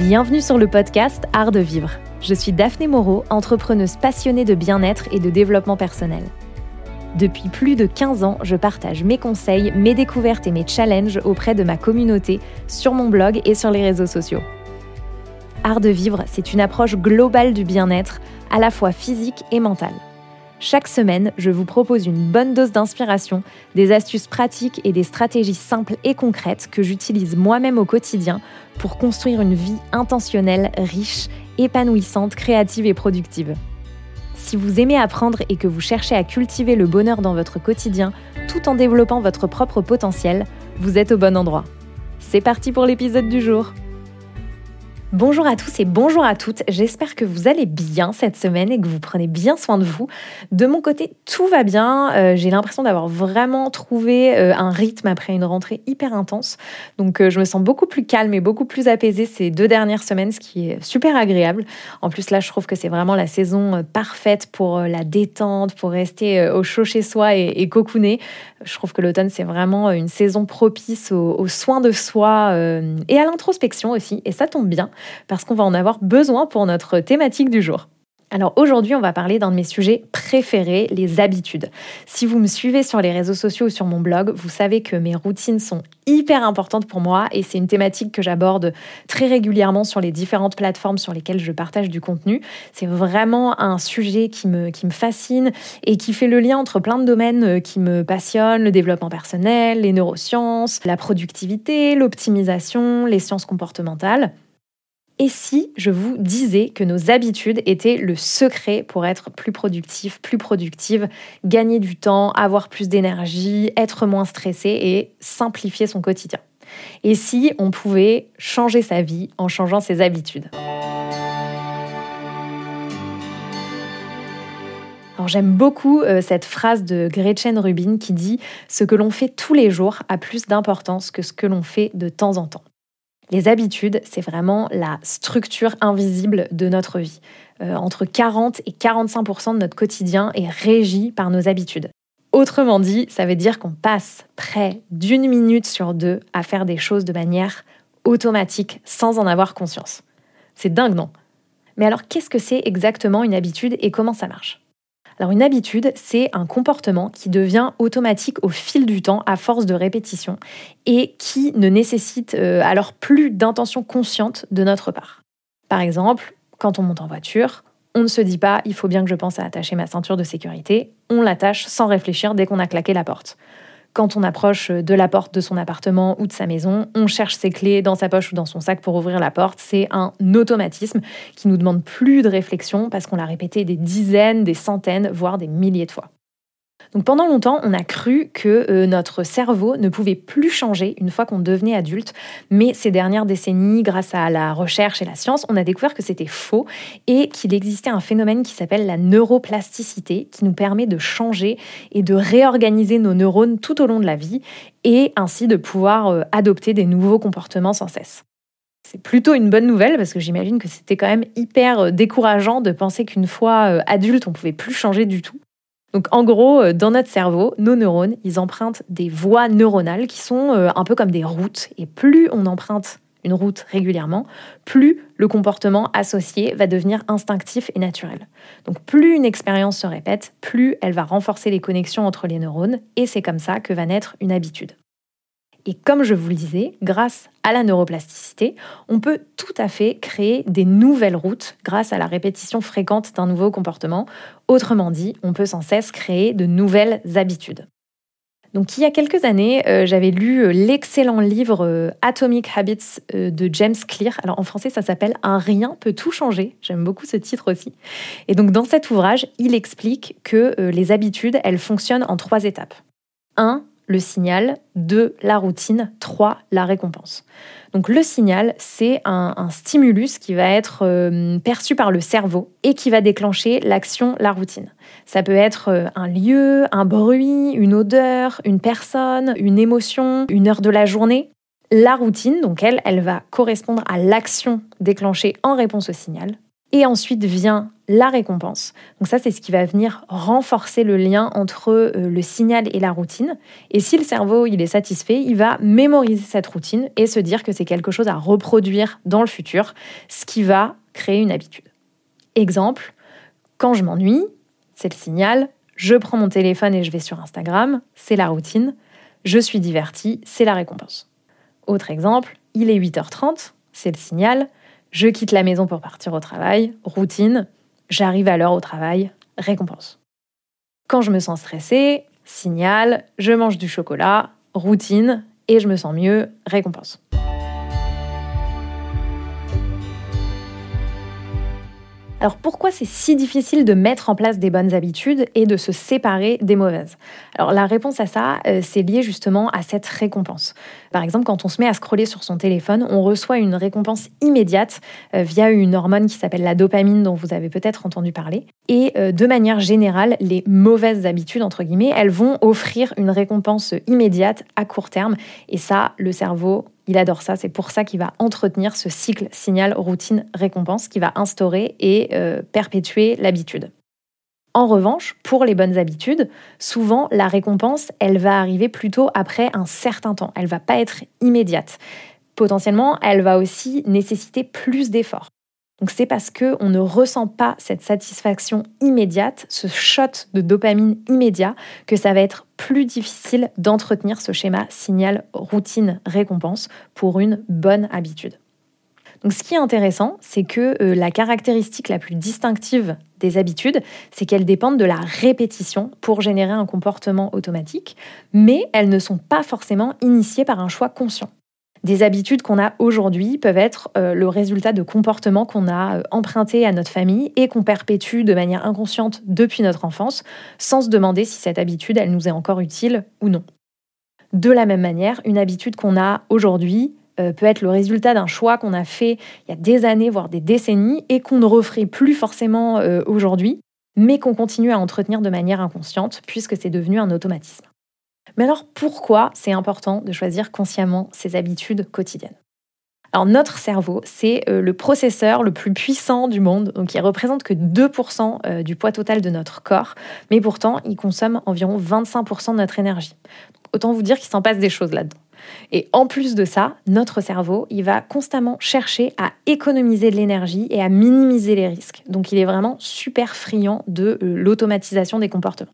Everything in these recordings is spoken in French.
Bienvenue sur le podcast Art de vivre. Je suis Daphné Moreau, entrepreneuse passionnée de bien-être et de développement personnel. Depuis plus de 15 ans, je partage mes conseils, mes découvertes et mes challenges auprès de ma communauté sur mon blog et sur les réseaux sociaux. Art de vivre, c'est une approche globale du bien-être, à la fois physique et mentale. Chaque semaine, je vous propose une bonne dose d'inspiration, des astuces pratiques et des stratégies simples et concrètes que j'utilise moi-même au quotidien pour construire une vie intentionnelle, riche, épanouissante, créative et productive. Si vous aimez apprendre et que vous cherchez à cultiver le bonheur dans votre quotidien tout en développant votre propre potentiel, vous êtes au bon endroit. C'est parti pour l'épisode du jour. Bonjour à tous et bonjour à toutes. J'espère que vous allez bien cette semaine et que vous prenez bien soin de vous. De mon côté, tout va bien. Euh, j'ai l'impression d'avoir vraiment trouvé euh, un rythme après une rentrée hyper intense. Donc, euh, je me sens beaucoup plus calme et beaucoup plus apaisée ces deux dernières semaines, ce qui est super agréable. En plus, là, je trouve que c'est vraiment la saison parfaite pour la détente, pour rester au chaud chez soi et, et cocooner. Je trouve que l'automne, c'est vraiment une saison propice aux soins de soi et à l'introspection aussi. Et ça tombe bien parce qu'on va en avoir besoin pour notre thématique du jour. Alors aujourd'hui, on va parler d'un de mes sujets préférés, les habitudes. Si vous me suivez sur les réseaux sociaux ou sur mon blog, vous savez que mes routines sont hyper importantes pour moi et c'est une thématique que j'aborde très régulièrement sur les différentes plateformes sur lesquelles je partage du contenu. C'est vraiment un sujet qui me, qui me fascine et qui fait le lien entre plein de domaines euh, qui me passionnent, le développement personnel, les neurosciences, la productivité, l'optimisation, les sciences comportementales. Et si je vous disais que nos habitudes étaient le secret pour être plus productif, plus productive, gagner du temps, avoir plus d'énergie, être moins stressé et simplifier son quotidien? Et si on pouvait changer sa vie en changeant ses habitudes? Alors j'aime beaucoup euh, cette phrase de Gretchen Rubin qui dit ⁇ Ce que l'on fait tous les jours a plus d'importance que ce que l'on fait de temps en temps ⁇ les habitudes, c'est vraiment la structure invisible de notre vie. Euh, entre 40 et 45% de notre quotidien est régi par nos habitudes. Autrement dit, ça veut dire qu'on passe près d'une minute sur deux à faire des choses de manière automatique sans en avoir conscience. C'est dingue, non? Mais alors, qu'est-ce que c'est exactement une habitude et comment ça marche? Alors une habitude, c'est un comportement qui devient automatique au fil du temps à force de répétition et qui ne nécessite euh, alors plus d'intention consciente de notre part. Par exemple, quand on monte en voiture, on ne se dit pas il faut bien que je pense à attacher ma ceinture de sécurité, on l'attache sans réfléchir dès qu'on a claqué la porte. Quand on approche de la porte de son appartement ou de sa maison, on cherche ses clés dans sa poche ou dans son sac pour ouvrir la porte. C'est un automatisme qui nous demande plus de réflexion parce qu'on l'a répété des dizaines, des centaines, voire des milliers de fois. Donc pendant longtemps, on a cru que euh, notre cerveau ne pouvait plus changer une fois qu'on devenait adulte, mais ces dernières décennies, grâce à la recherche et la science, on a découvert que c'était faux et qu'il existait un phénomène qui s'appelle la neuroplasticité, qui nous permet de changer et de réorganiser nos neurones tout au long de la vie et ainsi de pouvoir euh, adopter des nouveaux comportements sans cesse. C'est plutôt une bonne nouvelle parce que j'imagine que c'était quand même hyper euh, décourageant de penser qu'une fois adulte, on pouvait plus changer du tout. Donc en gros, euh, dans notre cerveau, nos neurones, ils empruntent des voies neuronales qui sont euh, un peu comme des routes. Et plus on emprunte une route régulièrement, plus le comportement associé va devenir instinctif et naturel. Donc plus une expérience se répète, plus elle va renforcer les connexions entre les neurones, et c'est comme ça que va naître une habitude. Et comme je vous le disais, grâce à la neuroplasticité, on peut tout à fait créer des nouvelles routes grâce à la répétition fréquente d'un nouveau comportement. Autrement dit, on peut sans cesse créer de nouvelles habitudes. Donc il y a quelques années, euh, j'avais lu euh, l'excellent livre euh, Atomic Habits de James Clear. Alors en français, ça s'appelle Un rien peut tout changer. J'aime beaucoup ce titre aussi. Et donc dans cet ouvrage, il explique que les habitudes, elles fonctionnent en trois étapes. 1 le signal, 2, la routine, 3, la récompense. Donc le signal, c'est un, stimulus qui va être euh, perçu par le cerveau et qui va déclencher l'action, la routine. Ça peut être euh, un lieu, un bruit, une odeur, une personne, une émotion, une heure de la journée. La routine, donc elle, elle va correspondre à l'action déclenchée en réponse au signal. Et ensuite vient la récompense. Donc ça, c'est ce qui va venir renforcer le lien entre euh, le signal et la routine. Et si le cerveau il est satisfait, il va mémoriser cette routine et se dire que c'est quelque chose à reproduire dans le futur, ce qui va créer une habitude. Exemple, quand je m'ennuie, c'est le signal, je prends mon téléphone et je vais sur Instagram, c'est la routine, je suis diverti, c'est la récompense. Autre exemple, il est 8h30, c'est le signal, je quitte la maison pour partir au travail, routine, j'arrive à l'heure au travail, récompense. Quand je me sens stressée, signal, je mange du chocolat, routine, et je me sens mieux, récompense. Alors pourquoi c'est si difficile de mettre en place des bonnes habitudes et de se séparer des mauvaises? Alors la réponse à ça, euh, c'est lié justement à cette récompense. Par exemple, quand on se met à scroller sur son téléphone, on reçoit une récompense immédiate euh, via une hormone qui s'appelle la dopamine dont vous avez peut-être entendu parler. Et euh, de manière générale, les mauvaises habitudes, entre guillemets, elles vont offrir une récompense immédiate à court terme. Et ça, le cerveau il adore ça, c'est pour ça qu'il va entretenir ce cycle signal routine récompense qui va instaurer et euh, perpétuer l'habitude. En revanche, pour les bonnes habitudes, souvent la récompense, elle va arriver plutôt après un certain temps. Elle va pas être immédiate. Potentiellement, elle va aussi nécessiter plus d'efforts. C'est parce que on ne ressent pas cette satisfaction immédiate, ce shot de dopamine immédiat, que ça va être plus difficile d'entretenir ce schéma signal routine récompense pour une bonne habitude. Donc ce qui est intéressant, c'est que euh, la caractéristique la plus distinctive des habitudes, c'est qu'elles dépendent de la répétition pour générer un comportement automatique, mais elles ne sont pas forcément initiées par un choix conscient. Des habitudes qu'on a aujourd'hui peuvent être euh, le résultat de comportements qu'on a euh, empruntés à notre famille et qu'on perpétue de manière inconsciente depuis notre enfance, sans se demander si cette habitude, elle nous est encore utile ou non. De la même manière, une habitude qu'on a aujourd'hui euh, peut être le résultat d'un choix qu'on a fait il y a des années, voire des décennies, et qu'on ne referait plus forcément aujourd'hui, mais qu'on continue à entretenir de manière inconsciente, puisque c'est devenu un automatisme. Mais alors pourquoi c'est important de choisir consciemment ses habitudes quotidiennes? Alors notre cerveau, c'est euh, le processeur le plus puissant du monde, donc il représente que 2% euh, du poids total de notre corps, mais pourtant il consomme environ 25% de notre énergie. autant vous dire qu'il s'en passe des choses là-dedans. Et en plus de ça, notre cerveau, il va constamment chercher à économiser de l'énergie et à minimiser les risques. Donc il est vraiment super friand de euh, l'automatisation des comportements.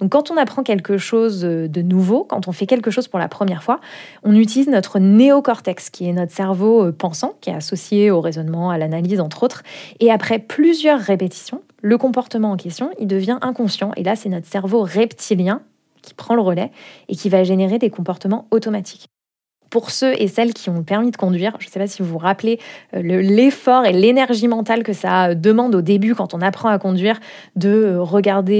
Donc quand on apprend quelque chose de nouveau, quand on fait quelque chose pour la première fois, on utilise notre néocortex, qui est notre cerveau euh, pensant, qui est associé au raisonnement, à l'analyse, entre autres. Et après plusieurs répétitions, le comportement en question, il devient inconscient. Et là, c'est notre cerveau reptilien qui prend le relais et qui va générer des comportements automatiques pour ceux et celles qui ont permis de conduire, je ne sais pas si vous vous rappelez euh, l'effort et l'énergie mentale que ça euh, demande au début quand on apprend à conduire, de euh, regarder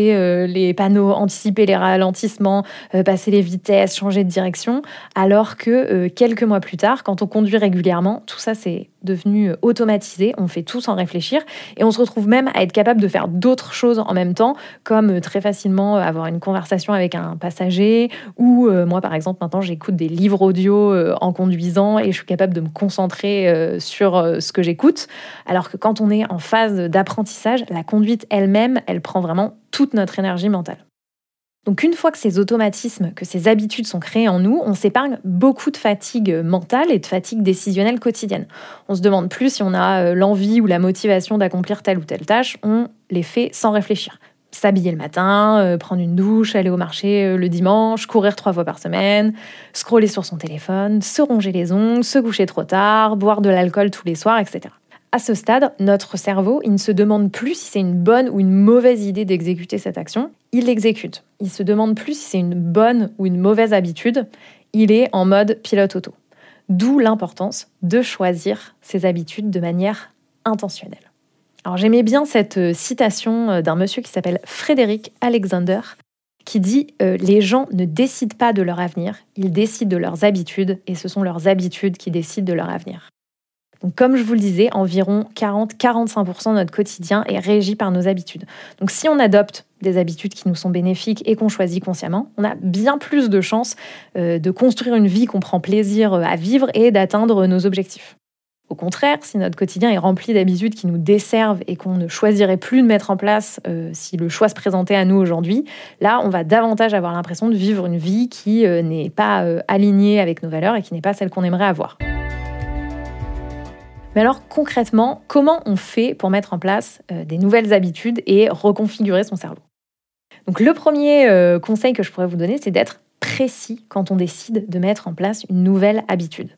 les panneaux, anticiper les ralentissements, passer les vitesses, changer de direction, alors que quelques mois plus tard, quand on conduit régulièrement, tout ça c'est devenu automatisé, on fait tout sans réfléchir et on se retrouve même à être capable de faire d'autres choses en même temps, comme très facilement avoir une conversation avec un passager ou moi par exemple maintenant j'écoute des livres audio euh, en conduisant et je suis capable de me concentrer euh, sur euh, ce que j'écoute. Alors que quand on est en phase d'apprentissage, la conduite elle-même, elle prend vraiment toute notre énergie mentale. Donc une fois que ces automatismes, que ces habitudes sont créées en nous, on s'épargne beaucoup de fatigue mentale et de fatigue décisionnelle quotidienne. On se demande plus si on a l'envie ou la motivation d'accomplir telle ou telle tâche, on les fait sans réfléchir s'habiller le matin, euh, prendre une douche, aller au marché euh, le dimanche, courir trois fois par semaine, scroller sur son téléphone, se ronger les ongles, se coucher trop tard, boire de l'alcool tous les soirs, etc. À ce stade, notre cerveau, il ne se demande plus si c'est une bonne ou une mauvaise idée d'exécuter cette action, il l'exécute. Il se demande plus si c'est une bonne ou une mauvaise habitude, il est en mode pilote auto. D'où l'importance de choisir ses habitudes de manière intentionnelle. Alors j'aimais bien cette euh, citation euh, d'un monsieur qui s'appelle Frédéric Alexander, qui dit euh, Les gens ne décident pas de leur avenir, ils décident de leurs habitudes, et ce sont leurs habitudes qui décident de leur avenir. Donc, comme je vous le disais, environ 40-45% de notre quotidien est régi par nos habitudes. Donc, si on adopte des habitudes qui nous sont bénéfiques et qu'on choisit consciemment, on a bien plus de chances de construire une vie qu'on prend plaisir à vivre et d'atteindre nos objectifs. Au contraire, si notre quotidien est rempli d'habitudes qui nous desservent et qu'on ne choisirait plus de mettre en place euh, si le choix se présentait à nous aujourd'hui, là, on va davantage avoir l'impression de vivre une vie qui euh, n'est pas euh, alignée avec nos valeurs et qui n'est pas celle qu'on aimerait avoir. Mais alors concrètement, comment on fait pour mettre en place des nouvelles habitudes et reconfigurer son cerveau? Donc le premier conseil que je pourrais vous donner, c'est d'être précis quand on décide de mettre en place une nouvelle habitude.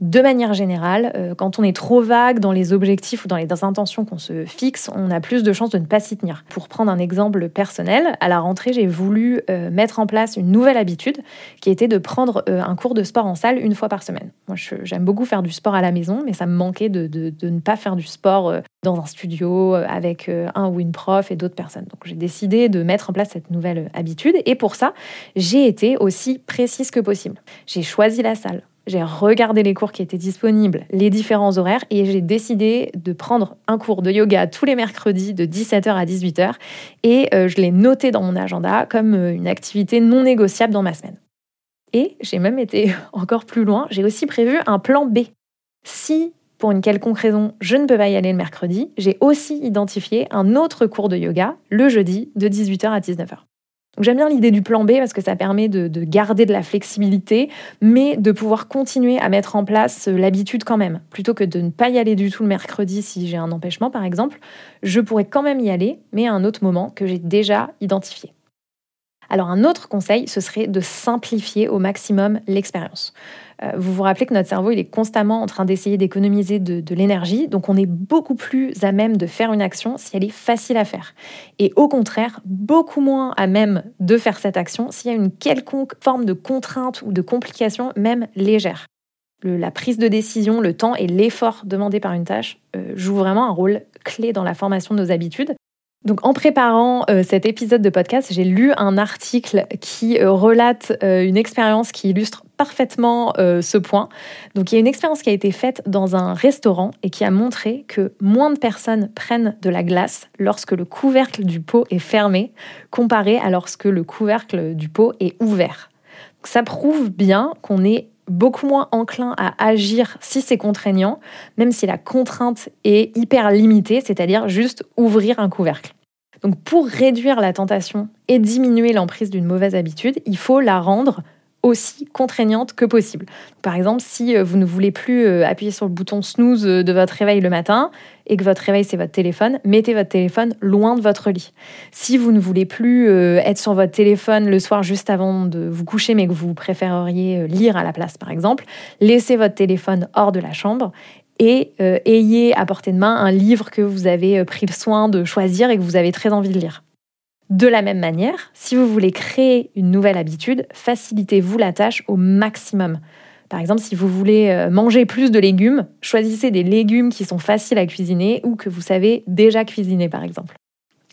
De manière générale, euh, quand on est trop vague dans les objectifs ou dans les intentions qu'on se fixe, on a plus de chances de ne pas s'y tenir. Pour prendre un exemple personnel, à la rentrée, j'ai voulu euh, mettre en place une nouvelle habitude qui était de prendre euh, un cours de sport en salle une fois par semaine. Moi, j'aime beaucoup faire du sport à la maison, mais ça me manquait de, de ne pas faire du sport dans un studio avec un ou une prof et d'autres personnes. Donc j'ai décidé de mettre en place cette nouvelle habitude et pour ça, j'ai été aussi précise que possible. J'ai choisi la salle j'ai regardé les cours qui étaient disponibles, les différents horaires, et j'ai décidé de prendre un cours de yoga tous les mercredis de 17h à 18h, et euh, je l'ai noté dans mon agenda comme euh, une activité non négociable dans ma semaine. Et j'ai même été encore plus loin, j'ai aussi prévu un plan B. Si pour une quelconque raison, je ne peux pas y aller le mercredi, j'ai aussi identifié un autre cours de yoga le jeudi de 18h à 19h j'aime bien l'idée du plan B parce que ça permet de, garder de la flexibilité, mais de pouvoir continuer à mettre en place euh, l'habitude quand même. Plutôt que de ne pas y aller du tout le mercredi si j'ai un empêchement par exemple, je pourrais quand même y aller, mais à un autre moment que j'ai déjà identifié. Alors un autre conseil, ce serait de simplifier au maximum l'expérience. Euh, vous vous rappelez que notre cerveau, il est constamment en train d'essayer d'économiser de, l'énergie, donc on est beaucoup plus à même de faire une action si elle est facile à faire. Et au contraire, beaucoup moins à même de faire cette action s'il y a une quelconque forme de contrainte ou de complication, même légère. la prise de décision, le temps et l'effort demandé par une tâche euh, jouent vraiment un rôle clé dans la formation de nos habitudes. Donc en préparant euh, cet épisode de podcast, j'ai lu un article qui euh, relate euh, une expérience qui illustre parfaitement ce point. Donc il y a une expérience qui a été faite dans un restaurant et qui a montré que moins de personnes prennent de la glace lorsque le couvercle du pot est fermé comparé à lorsque le couvercle du pot est ouvert. ça prouve bien qu'on est beaucoup moins enclin à agir si c'est contraignant, même si la contrainte est hyper limitée, c'est-à-dire juste ouvrir un couvercle. Donc pour réduire la tentation et diminuer l'emprise d'une mauvaise habitude, il faut la rendre aussi contraignante que possible. Par exemple, si euh, vous ne voulez plus euh, appuyer sur le bouton snooze euh, de votre réveil le matin et que votre réveil c'est votre téléphone, mettez votre téléphone loin de votre lit. Si vous ne voulez plus être sur votre téléphone le soir juste avant de vous coucher mais que vous préféreriez lire à la place par exemple, laissez votre téléphone hors de la chambre et ayez à portée de main un livre que vous avez pris le soin de choisir et que vous avez très envie de lire. De la même manière, si vous voulez créer une nouvelle habitude, facilitez-vous la tâche au maximum. Par exemple, si vous voulez euh, manger plus de légumes, choisissez des légumes qui sont faciles à cuisiner ou que vous savez déjà cuisiner, par exemple.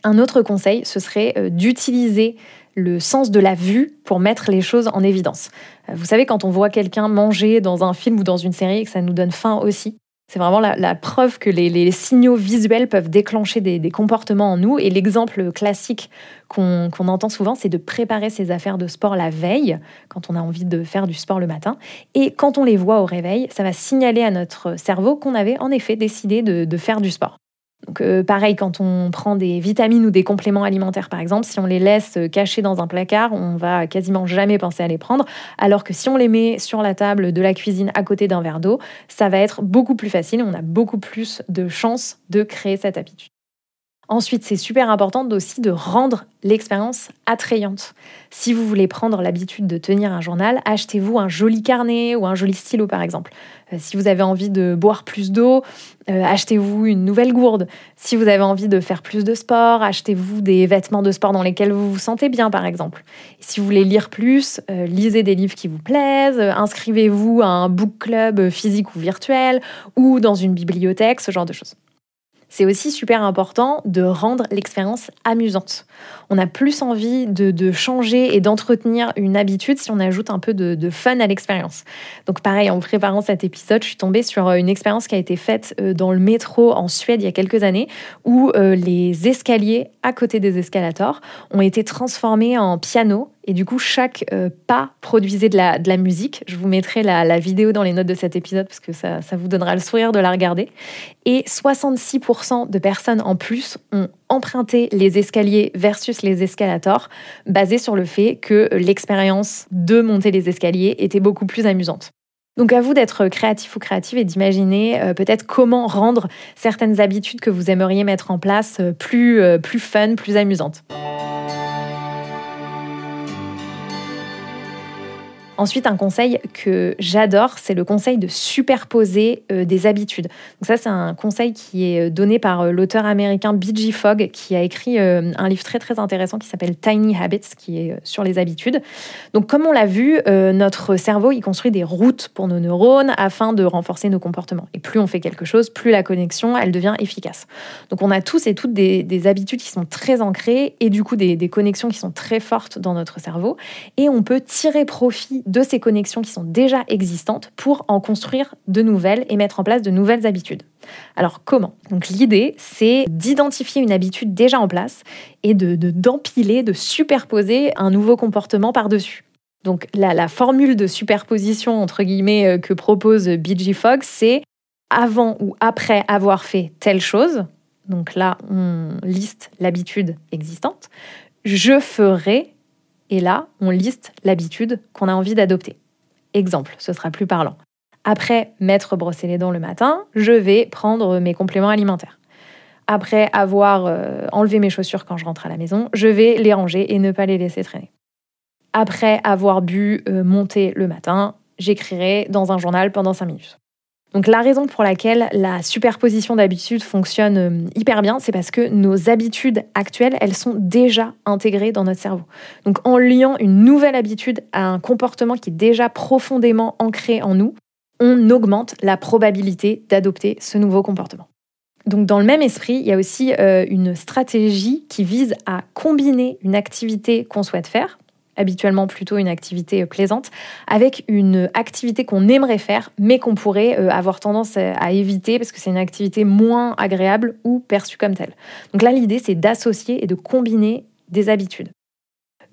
Un autre conseil, ce serait euh, d'utiliser le sens de la vue pour mettre les choses en évidence. Euh, vous savez, quand on voit quelqu'un manger dans un film ou dans une série que ça nous donne faim aussi, c'est vraiment la, preuve que les, signaux visuels peuvent déclencher des, comportements en nous. Et l'exemple classique qu'on entend souvent, c'est de préparer ses affaires de sport la veille, quand on a envie de faire du sport le matin. Et quand on les voit au réveil, ça va signaler à notre cerveau qu'on avait en effet décidé de faire du sport. Donc, euh, pareil, quand on prend des vitamines ou des compléments alimentaires, par exemple, si on les laisse cachés dans un placard, on va quasiment jamais penser à les prendre. Alors que si on les met sur la table de la cuisine à côté d'un verre d'eau, ça va être beaucoup plus facile on a beaucoup plus de chances de créer cette habitude. Ensuite, c'est super important aussi de rendre l'expérience attrayante. Si vous voulez prendre l'habitude de tenir un journal, achetez-vous un joli carnet ou un joli stylo par exemple. Euh, si vous avez envie de boire plus d'eau, euh, achetez-vous une nouvelle gourde. Si vous avez envie de faire plus de sport, achetez-vous des vêtements de sport dans lesquels vous vous sentez bien par exemple. si vous voulez lire plus, euh, lisez des livres qui vous plaisent, inscrivez-vous à un book club physique ou virtuel ou dans une bibliothèque, ce genre de choses. C'est aussi super important de rendre l'expérience amusante. On a plus envie de, changer et d'entretenir une habitude si on ajoute un peu de, fun à l'expérience. Donc pareil, en préparant cet épisode, je suis tombée sur euh, une expérience qui a été faite euh, dans le métro en Suède il y a quelques années, où euh, les escaliers à côté des escalators ont été transformés en piano Et du coup, chaque euh, pas produisait de la, musique. Je vous mettrai la, vidéo dans les notes de cet épisode parce que ça, ça vous donnera le sourire de la regarder. Et 66% de personnes en plus ont emprunté les escaliers versus les escalators, basé sur le fait que l'expérience de monter les escaliers était beaucoup plus amusante. Donc à vous d'être créatif ou créative et d'imaginer euh, peut-être comment rendre certaines habitudes que vous aimeriez mettre en place euh, plus, plus fun, plus amusantes. Ensuite, un conseil que j'adore, c'est le conseil de superposer euh, des habitudes. Donc ça, c'est un conseil qui est euh, donné par euh, l'auteur américain B.G. Fogg, qui a écrit un livre très très intéressant qui s'appelle Tiny Habits, qui est sur les habitudes. Donc comme on l'a vu, notre cerveau, il construit des routes pour nos neurones afin de renforcer nos comportements. Et plus on fait quelque chose, plus la connexion, elle devient efficace. Donc on a tous et toutes des, habitudes qui sont très ancrées et du coup des, des connexions qui sont très fortes dans notre cerveau. Et on peut tirer profit de ces connexions qui sont déjà existantes pour en construire de nouvelles et mettre en place de nouvelles habitudes. Alors comment? Donc l'idée, c'est d'identifier une habitude déjà en place et de d'empiler, de, superposer un nouveau comportement par-dessus. Donc la, la, formule de superposition entre guillemets euh, que propose BG Fogg, c'est avant ou après avoir fait telle chose. Donc là, on liste l'habitude existante. Je ferai et là, on liste l'habitude qu'on a envie d'adopter. Exemple, ce sera plus parlant. Après m'être brossé les dents le matin, je vais prendre mes compléments alimentaires. Après avoir euh, enlevé mes chaussures quand je rentre à la maison, je vais les ranger et ne pas les laisser traîner. Après avoir bu euh, mon thé le matin, j'écrirai dans un journal pendant 5 minutes. Donc la raison pour laquelle la superposition d'habitudes fonctionne euh, hyper bien, c'est parce que nos habitudes actuelles, elles sont déjà intégrées dans notre cerveau. Donc en liant une nouvelle habitude à un comportement qui est déjà profondément ancré en nous, on augmente la probabilité d'adopter ce nouveau comportement. Donc dans le même esprit, il y a aussi euh, une stratégie qui vise à combiner une activité qu'on souhaite faire, habituellement plutôt une activité plaisante, avec une activité qu'on aimerait faire, mais qu'on pourrait euh, avoir tendance à éviter parce que c'est une activité moins agréable ou perçue comme telle. Donc là, l'idée, c'est d'associer et de combiner des habitudes.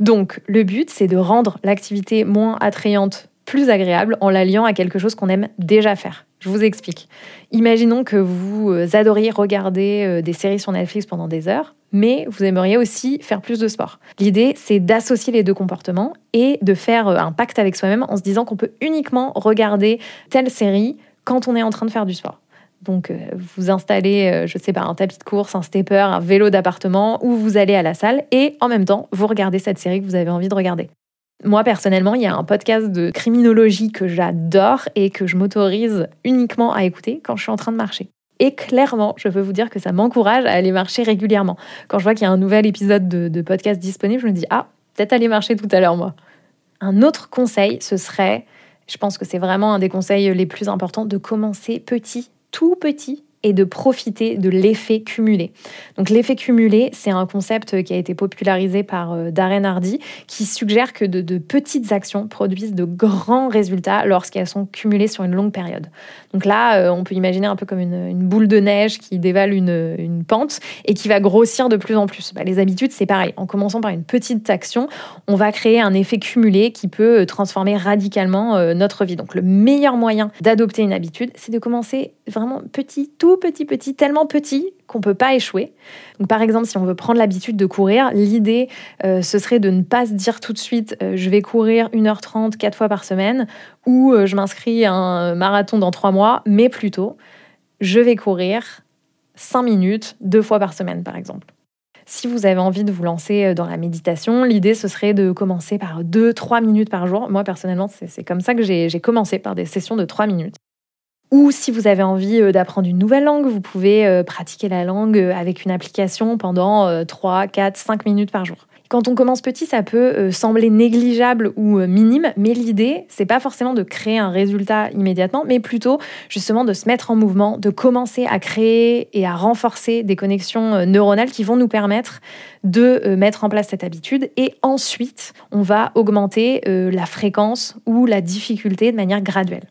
Donc le but, c'est de rendre l'activité moins attrayante plus agréable en l'alliant à quelque chose qu'on aime déjà faire. Je vous explique. Imaginons que vous euh, adoriez regarder euh, des séries sur Netflix pendant des heures, mais vous aimeriez aussi faire plus de sport. L'idée, c'est d'associer les deux comportements et de faire euh, un pacte avec soi-même en se disant qu'on peut uniquement regarder telle série quand on est en train de faire du sport. Donc, vous installez, je sais pas, un tapis de course, un stepper, un vélo d'appartement, ou vous allez à la salle et en même temps, vous regardez cette série que vous avez envie de regarder. Moi, personnellement, il y a un podcast de criminologie que j'adore et que je m'autorise uniquement à écouter quand je suis en train de marcher. Et clairement, je peux vous dire que ça m'encourage à aller marcher régulièrement. Quand je vois qu'il y a un nouvel épisode de, podcast disponible, je me dis Ah, peut-être aller marcher tout à l'heure, moi. Un autre conseil, ce serait, je pense que c'est vraiment un des conseils les plus importants, de commencer petit, tout petit, et de profiter de l'effet cumulé. Donc l'effet cumulé, c'est un concept qui a été popularisé par euh, Darren Hardy, qui suggère que de, petites actions produisent de grands résultats lorsqu'elles sont cumulées sur une longue période. Donc là, euh, on peut imaginer un peu comme une, boule de neige qui dévale une, pente et qui va grossir de plus en plus. Bah, les habitudes, c'est pareil. En commençant par une petite action, on va créer un effet cumulé qui peut euh, transformer radicalement notre vie. Donc le meilleur moyen d'adopter une habitude, c'est de commencer vraiment petit, tout petit, petit, tellement petit qu'on ne peut pas échouer. Donc, par exemple, si on veut prendre l'habitude de courir, l'idée, euh, ce serait de ne pas se dire tout de suite euh, je vais courir 1h30 quatre fois par semaine ou euh, je m'inscris à un marathon dans trois mois, mais plutôt je vais courir 5 minutes deux fois par semaine, par exemple. Si vous avez envie de vous lancer dans la méditation, l'idée ce serait de commencer par 2-3 minutes par jour. Moi personnellement, c'est comme ça que j'ai commencé par des sessions de 3 minutes. Ou si vous avez envie euh, d'apprendre une nouvelle langue, vous pouvez euh, pratiquer la langue euh, avec une application pendant 3, 4, 5 minutes par jour. Quand on commence petit, ça peut sembler négligeable ou minime, mais l'idée, c'est pas forcément de créer un résultat immédiatement, mais plutôt justement de se mettre en mouvement, de commencer à créer et à renforcer des connexions neuronales qui vont nous permettre de mettre en place cette habitude. Et ensuite, on va augmenter la fréquence ou la difficulté de manière graduelle.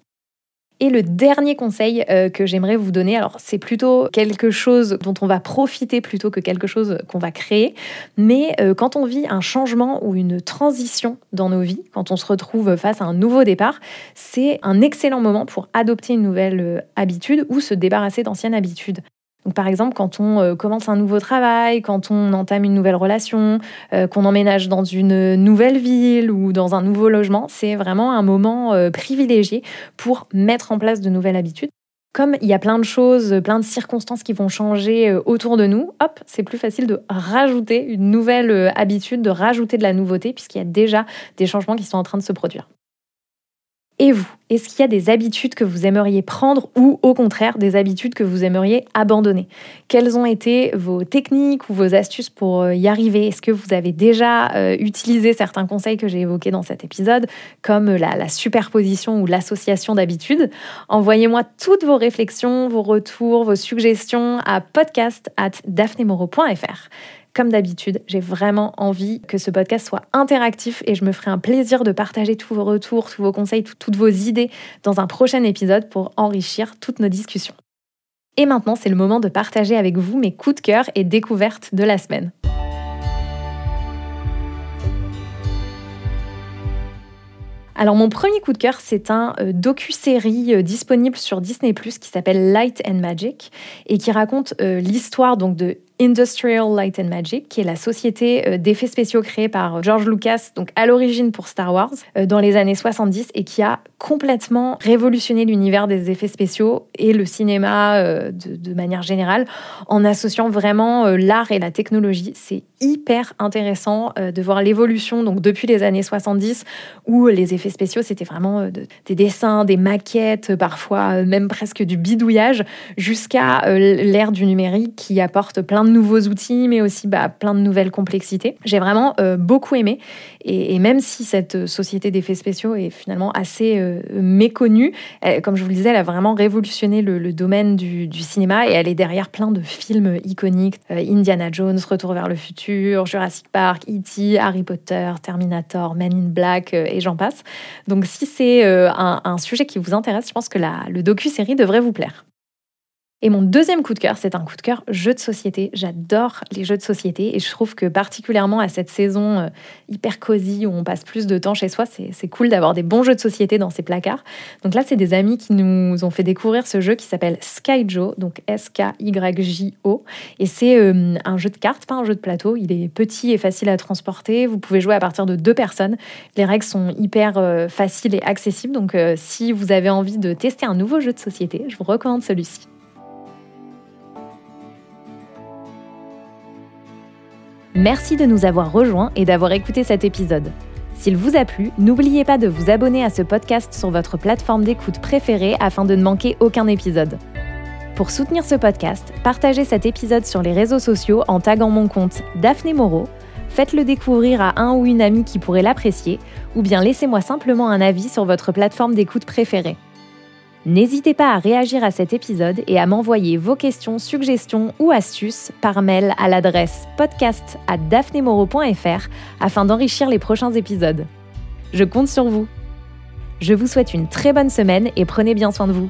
Et le dernier conseil euh, que j'aimerais vous donner, alors c'est plutôt quelque chose dont on va profiter plutôt que quelque chose qu'on va créer, mais euh, quand on vit un changement ou une transition dans nos vies, quand on se retrouve face à un nouveau départ, c'est un excellent moment pour adopter une nouvelle euh, habitude ou se débarrasser d'anciennes habitudes. Donc, par exemple, quand on commence un nouveau travail, quand on entame une nouvelle relation, qu'on emménage dans une nouvelle ville ou dans un nouveau logement, c'est vraiment un moment privilégié pour mettre en place de nouvelles habitudes. Comme il y a plein de choses, plein de circonstances qui vont changer autour de nous, hop, c'est plus facile de rajouter une nouvelle habitude, de rajouter de la nouveauté, puisqu'il y a déjà des changements qui sont en train de se produire. Et vous, est-ce qu'il y a des habitudes que vous aimeriez prendre ou au contraire des habitudes que vous aimeriez abandonner? Quelles ont été vos techniques ou vos astuces pour euh, y arriver? Est-ce que vous avez déjà euh, utilisé certains conseils que j'ai évoqués dans cet épisode, comme la, la superposition ou l'association d'habitudes? Envoyez-moi toutes vos réflexions, vos retours, vos suggestions à podcast at comme d'habitude, j'ai vraiment envie que ce podcast soit interactif et je me ferai un plaisir de partager tous vos retours, tous vos conseils, toutes vos idées dans un prochain épisode pour enrichir toutes nos discussions. Et maintenant, c'est le moment de partager avec vous mes coups de cœur et découvertes de la semaine. Alors mon premier coup de cœur, c'est un euh, docu-série euh, disponible sur Disney+ qui s'appelle Light and Magic et qui raconte euh, l'histoire donc de Industrial Light and Magic, qui est la société euh, d'effets spéciaux créée par George Lucas, donc à l'origine pour Star Wars, euh, dans les années 70, et qui a complètement révolutionné l'univers des effets spéciaux et le cinéma euh, de, manière générale, en associant vraiment l'art et la technologie. C'est hyper intéressant de voir l'évolution, donc depuis les années 70, où les effets spéciaux, c'était vraiment des dessins, des maquettes, parfois même presque du bidouillage, jusqu'à l'ère du numérique qui apporte plein de nouveaux outils, mais aussi bah, plein de nouvelles complexités. J'ai vraiment euh, beaucoup aimé. Et, même si cette société d'effets spéciaux est finalement assez euh, méconnue, comme je vous le disais, elle a vraiment révolutionné le, domaine du, cinéma et elle est derrière plein de films iconiques. Euh, Indiana Jones, Retour vers le futur, Jurassic Park, E.T., Harry Potter, Terminator, Men in Black et j'en passe. Donc si c'est un, un, sujet qui vous intéresse, je pense que la, le docu-série devrait vous plaire. Et mon deuxième coup de cœur, c'est un coup de cœur jeu de société. J'adore les jeux de société et je trouve que particulièrement à cette saison euh, hyper cosy où on passe plus de temps chez soi, c'est cool d'avoir des bons jeux de société dans ces placards. Donc là, c'est des amis qui nous ont fait découvrir ce jeu qui s'appelle Skyjo, donc S-K-Y-J-O. Et c'est euh, un jeu de cartes, pas un jeu de plateau. Il est petit et facile à transporter. Vous pouvez jouer à partir de deux personnes. Les règles sont hyper euh, faciles et accessibles. Donc si vous avez envie de tester un nouveau jeu de société, je vous recommande celui-ci. Merci de nous avoir rejoints et d'avoir écouté cet épisode. S'il vous a plu, n'oubliez pas de vous abonner à ce podcast sur votre plateforme d'écoute préférée afin de ne manquer aucun épisode. Pour soutenir ce podcast, partagez cet épisode sur les réseaux sociaux en taguant mon compte Daphné Moreau, faites-le découvrir à un ou une amie qui pourrait l'apprécier, ou bien laissez-moi simplement un avis sur votre plateforme d'écoute préférée. N'hésitez pas à réagir à cet épisode et à m'envoyer vos questions, suggestions ou astuces par mail à l'adresse podcast à afin d'enrichir les prochains épisodes. Je compte sur vous. Je vous souhaite une très bonne semaine et prenez bien soin de vous.